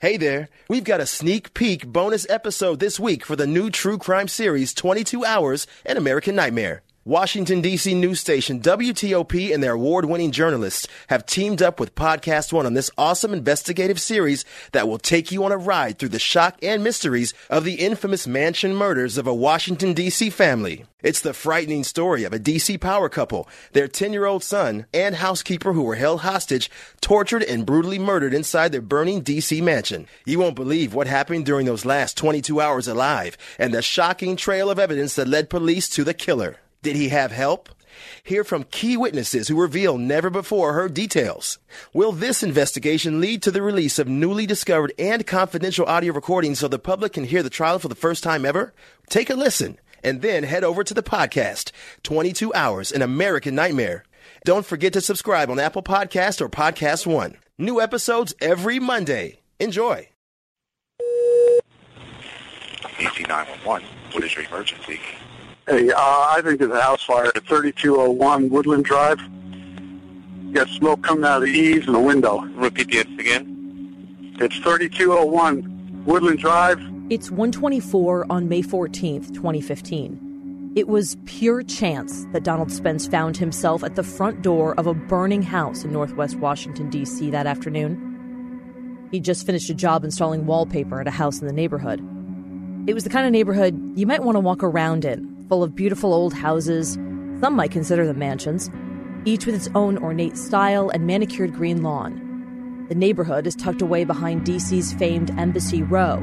Hey there, we've got a sneak peek bonus episode this week for the new true crime series 22 Hours An American Nightmare. Washington, D.C. news station WTOP and their award winning journalists have teamed up with Podcast One on this awesome investigative series that will take you on a ride through the shock and mysteries of the infamous mansion murders of a Washington, D.C. family. It's the frightening story of a DC power couple, their 10 year old son, and housekeeper who were held hostage, tortured, and brutally murdered inside their burning DC mansion. You won't believe what happened during those last 22 hours alive and the shocking trail of evidence that led police to the killer. Did he have help? Hear from key witnesses who reveal never before heard details. Will this investigation lead to the release of newly discovered and confidential audio recordings so the public can hear the trial for the first time ever? Take a listen and then head over to the podcast 22 Hours An American Nightmare. Don't forget to subscribe on Apple Podcast or Podcast One. New episodes every Monday. Enjoy. DC 911. What is your emergency? Hey, uh, I think there's a house fire at 3201 Woodland Drive. You got smoke coming out of the eaves and the window. Repeat the address again. It's 3201 Woodland Drive. It's 124 on May 14th, 2015. It was pure chance that Donald Spence found himself at the front door of a burning house in northwest Washington, D.C. that afternoon. He'd just finished a job installing wallpaper at a house in the neighborhood. It was the kind of neighborhood you might want to walk around in, full of beautiful old houses, some might consider them mansions, each with its own ornate style and manicured green lawn. The neighborhood is tucked away behind DC's famed Embassy Row.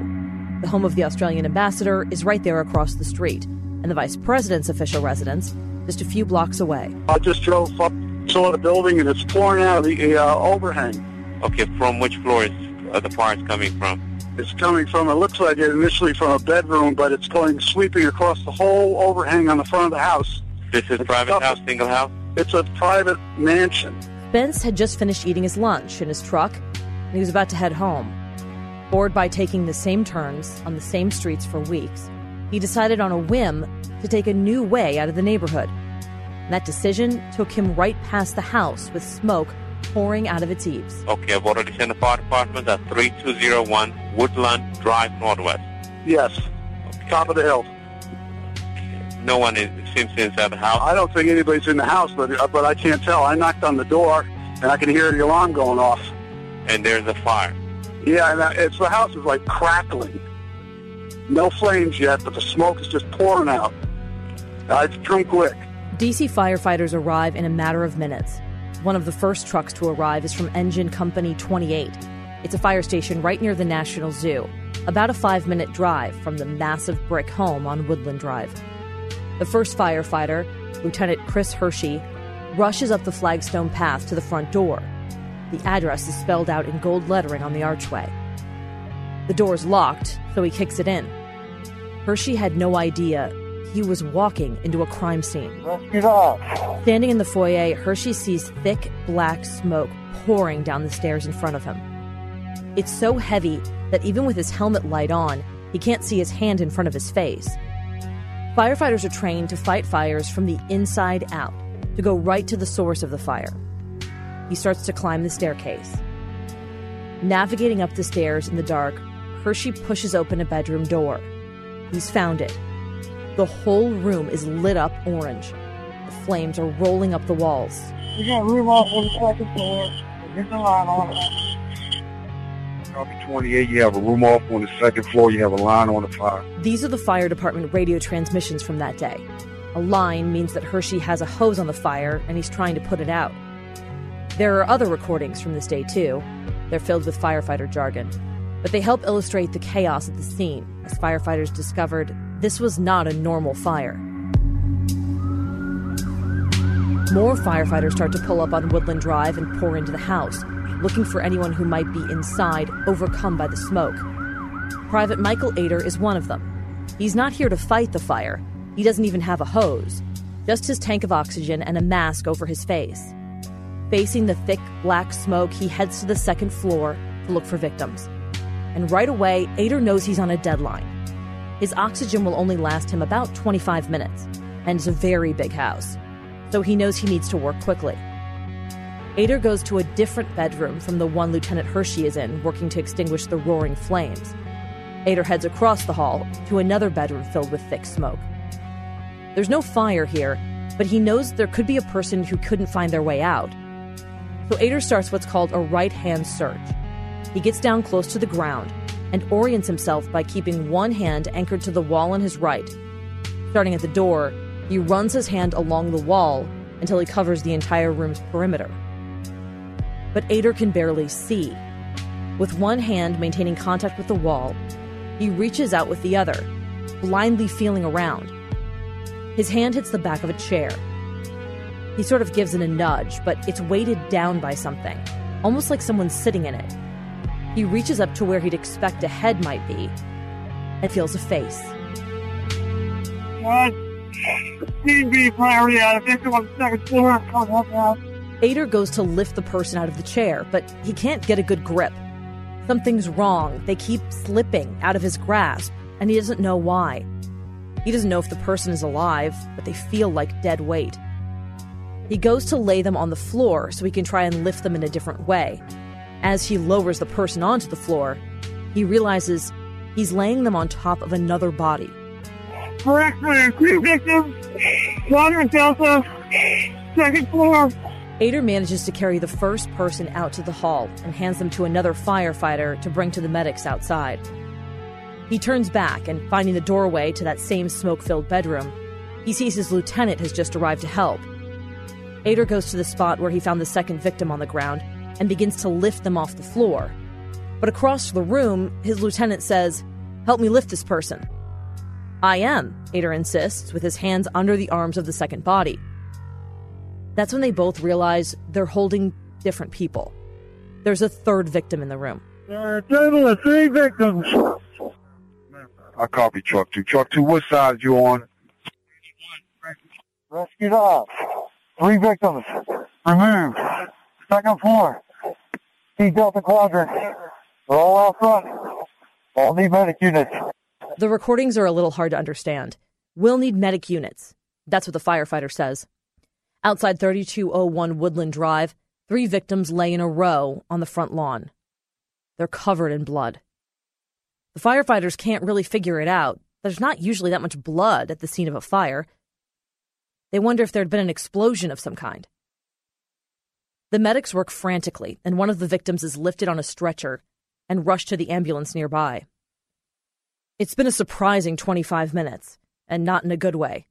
The home of the Australian ambassador is right there across the street, and the vice president's official residence just a few blocks away. I just drove up, saw the building, and it's pouring out of the uh, overhang. Okay, from which floor is uh, the fire coming from? It's coming from, it looks like it initially from a bedroom, but it's going sweeping across the whole overhang on the front of the house. This is It's private up- house, single house? It's a private mansion. Spence had just finished eating his lunch in his truck, and he was about to head home. Bored by taking the same turns on the same streets for weeks, he decided on a whim to take a new way out of the neighborhood. And that decision took him right past the house with smoke pouring out of its eaves. Okay, I've already sent the fire department at 3201 Woodland Drive Northwest. Yes, top of the hill. No one is, seems inside the house. I don't think anybody's in the house, but uh, but I can't tell. I knocked on the door, and I can hear the alarm going off. And there's a fire. Yeah, and uh, it's the house is like crackling. No flames yet, but the smoke is just pouring out. Uh, it's come quick. DC firefighters arrive in a matter of minutes. One of the first trucks to arrive is from Engine Company 28. It's a fire station right near the National Zoo, about a five minute drive from the massive brick home on Woodland Drive. The first firefighter, Lieutenant Chris Hershey, rushes up the flagstone path to the front door. The address is spelled out in gold lettering on the archway. The door is locked, so he kicks it in. Hershey had no idea he was walking into a crime scene. Standing in the foyer, Hershey sees thick black smoke pouring down the stairs in front of him. It's so heavy that even with his helmet light on, he can't see his hand in front of his face. Firefighters are trained to fight fires from the inside out, to go right to the source of the fire. He starts to climb the staircase. Navigating up the stairs in the dark, Hershey pushes open a bedroom door. He's found it. The whole room is lit up orange. The flames are rolling up the walls. We got room off on the second floor. There's a line on it. Copy 28, you have a room off on the second floor, you have a line on the fire. These are the fire department radio transmissions from that day. A line means that Hershey has a hose on the fire and he's trying to put it out. There are other recordings from this day, too. They're filled with firefighter jargon. But they help illustrate the chaos at the scene as firefighters discovered this was not a normal fire. More firefighters start to pull up on Woodland Drive and pour into the house, looking for anyone who might be inside, overcome by the smoke. Private Michael Ader is one of them. He's not here to fight the fire, he doesn't even have a hose, just his tank of oxygen and a mask over his face. Facing the thick black smoke, he heads to the second floor to look for victims. And right away, Ader knows he's on a deadline. His oxygen will only last him about 25 minutes, and it's a very big house, so he knows he needs to work quickly. Ader goes to a different bedroom from the one Lieutenant Hershey is in, working to extinguish the roaring flames. Ader heads across the hall to another bedroom filled with thick smoke. There's no fire here, but he knows there could be a person who couldn't find their way out. So Ader starts what's called a right hand search. He gets down close to the ground and orients himself by keeping one hand anchored to the wall on his right. Starting at the door, he runs his hand along the wall until he covers the entire room's perimeter. But Ader can barely see. With one hand maintaining contact with the wall, he reaches out with the other, blindly feeling around. His hand hits the back of a chair. He sort of gives it a nudge, but it's weighted down by something, almost like someone's sitting in it. He reaches up to where he'd expect a head might be and feels a face. What? Need be priority out of victim on the second floor. Come help out. Ader goes to lift the person out of the chair, but he can't get a good grip. Something's wrong. They keep slipping out of his grasp, and he doesn't know why. He doesn't know if the person is alive, but they feel like dead weight. He goes to lay them on the floor so he can try and lift them in a different way. As he lowers the person onto the floor, he realizes he's laying them on top of another body. Correct for three victims. Water and Delta. Second floor. Ader manages to carry the first person out to the hall and hands them to another firefighter to bring to the medics outside. He turns back and, finding the doorway to that same smoke filled bedroom, he sees his lieutenant has just arrived to help. Ader goes to the spot where he found the second victim on the ground and begins to lift them off the floor. But across the room, his lieutenant says, Help me lift this person. I am, Ader insists, with his hands under the arms of the second body. That's when they both realize they're holding different people. There's a third victim in the room. There are a total of three victims. I copy truck two. Truck two, what side are you on? Rescued off. Three victims. Removed. Second floor. T Delta Quadrant. All out front. All need medic units. The recordings are a little hard to understand. We'll need medic units. That's what the firefighter says. Outside 3201 Woodland Drive, three victims lay in a row on the front lawn. They're covered in blood. The firefighters can't really figure it out. There's not usually that much blood at the scene of a fire. They wonder if there'd been an explosion of some kind. The medics work frantically, and one of the victims is lifted on a stretcher and rushed to the ambulance nearby. It's been a surprising 25 minutes, and not in a good way.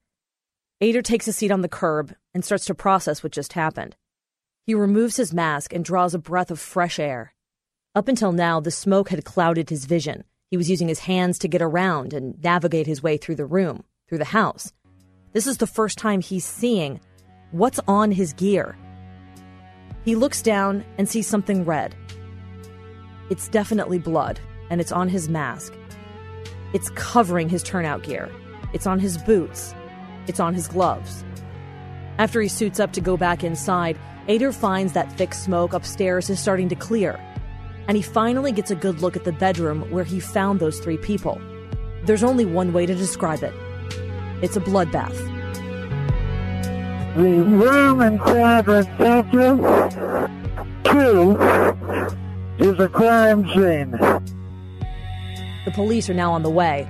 Ader takes a seat on the curb and starts to process what just happened. He removes his mask and draws a breath of fresh air. Up until now, the smoke had clouded his vision. He was using his hands to get around and navigate his way through the room, through the house. This is the first time he's seeing what's on his gear. He looks down and sees something red. It's definitely blood, and it's on his mask. It's covering his turnout gear. It's on his boots. It's on his gloves. After he suits up to go back inside, Ader finds that thick smoke upstairs is starting to clear. And he finally gets a good look at the bedroom where he found those three people. There's only one way to describe it it's a bloodbath. The room in quadrant section two is a crime scene. The police are now on the way.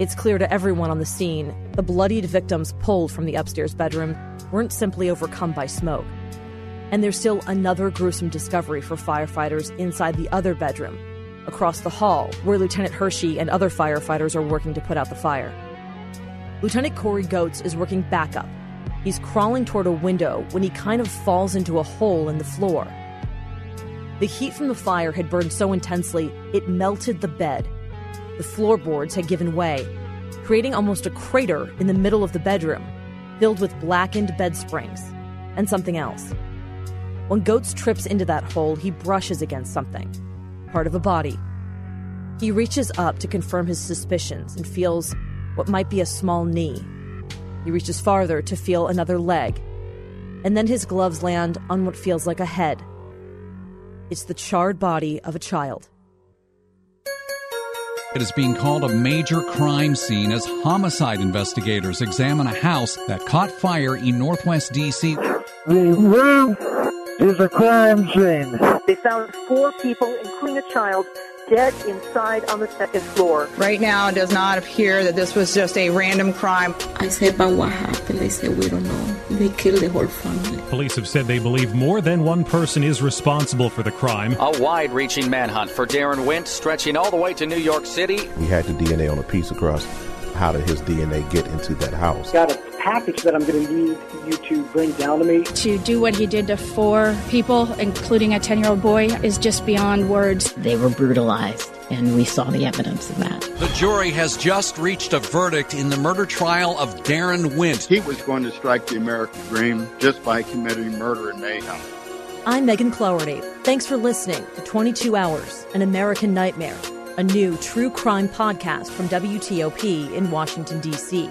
It's clear to everyone on the scene the bloodied victims pulled from the upstairs bedroom weren't simply overcome by smoke. And there's still another gruesome discovery for firefighters inside the other bedroom, across the hall, where Lieutenant Hershey and other firefighters are working to put out the fire. Lieutenant Corey Goetz is working backup. He's crawling toward a window when he kind of falls into a hole in the floor. The heat from the fire had burned so intensely, it melted the bed. The floorboards had given way, creating almost a crater in the middle of the bedroom, filled with blackened bed springs and something else. When Goetz trips into that hole, he brushes against something, part of a body. He reaches up to confirm his suspicions and feels what might be a small knee. He reaches farther to feel another leg, and then his gloves land on what feels like a head. It's the charred body of a child. It is being called a major crime scene as homicide investigators examine a house that caught fire in northwest D.C. The room is a crime scene. They found four people, including a child, dead inside on the second floor. Right now, it does not appear that this was just a random crime. I said, but what happened? They said, we don't know. They killed the whole family. Police have said they believe more than one person is responsible for the crime. A wide reaching manhunt for Daron Wint, stretching all the way to New York City. We had the DNA on a piece across. How did his DNA get into that house? Got a package that I'm going to need you to bring down to me. To do what he did to four people, including a 10 year old boy, is just beyond words. They were brutalized, and we saw the evidence of that. The jury has just reached a verdict in the murder trial of Daron Wint. He was going to strike the American dream just by committing murder and mayhem. I'm Megan Cloherty. Thanks for listening to 22 Hours, An American Nightmare, a new true crime podcast from WTOP in Washington, D.C.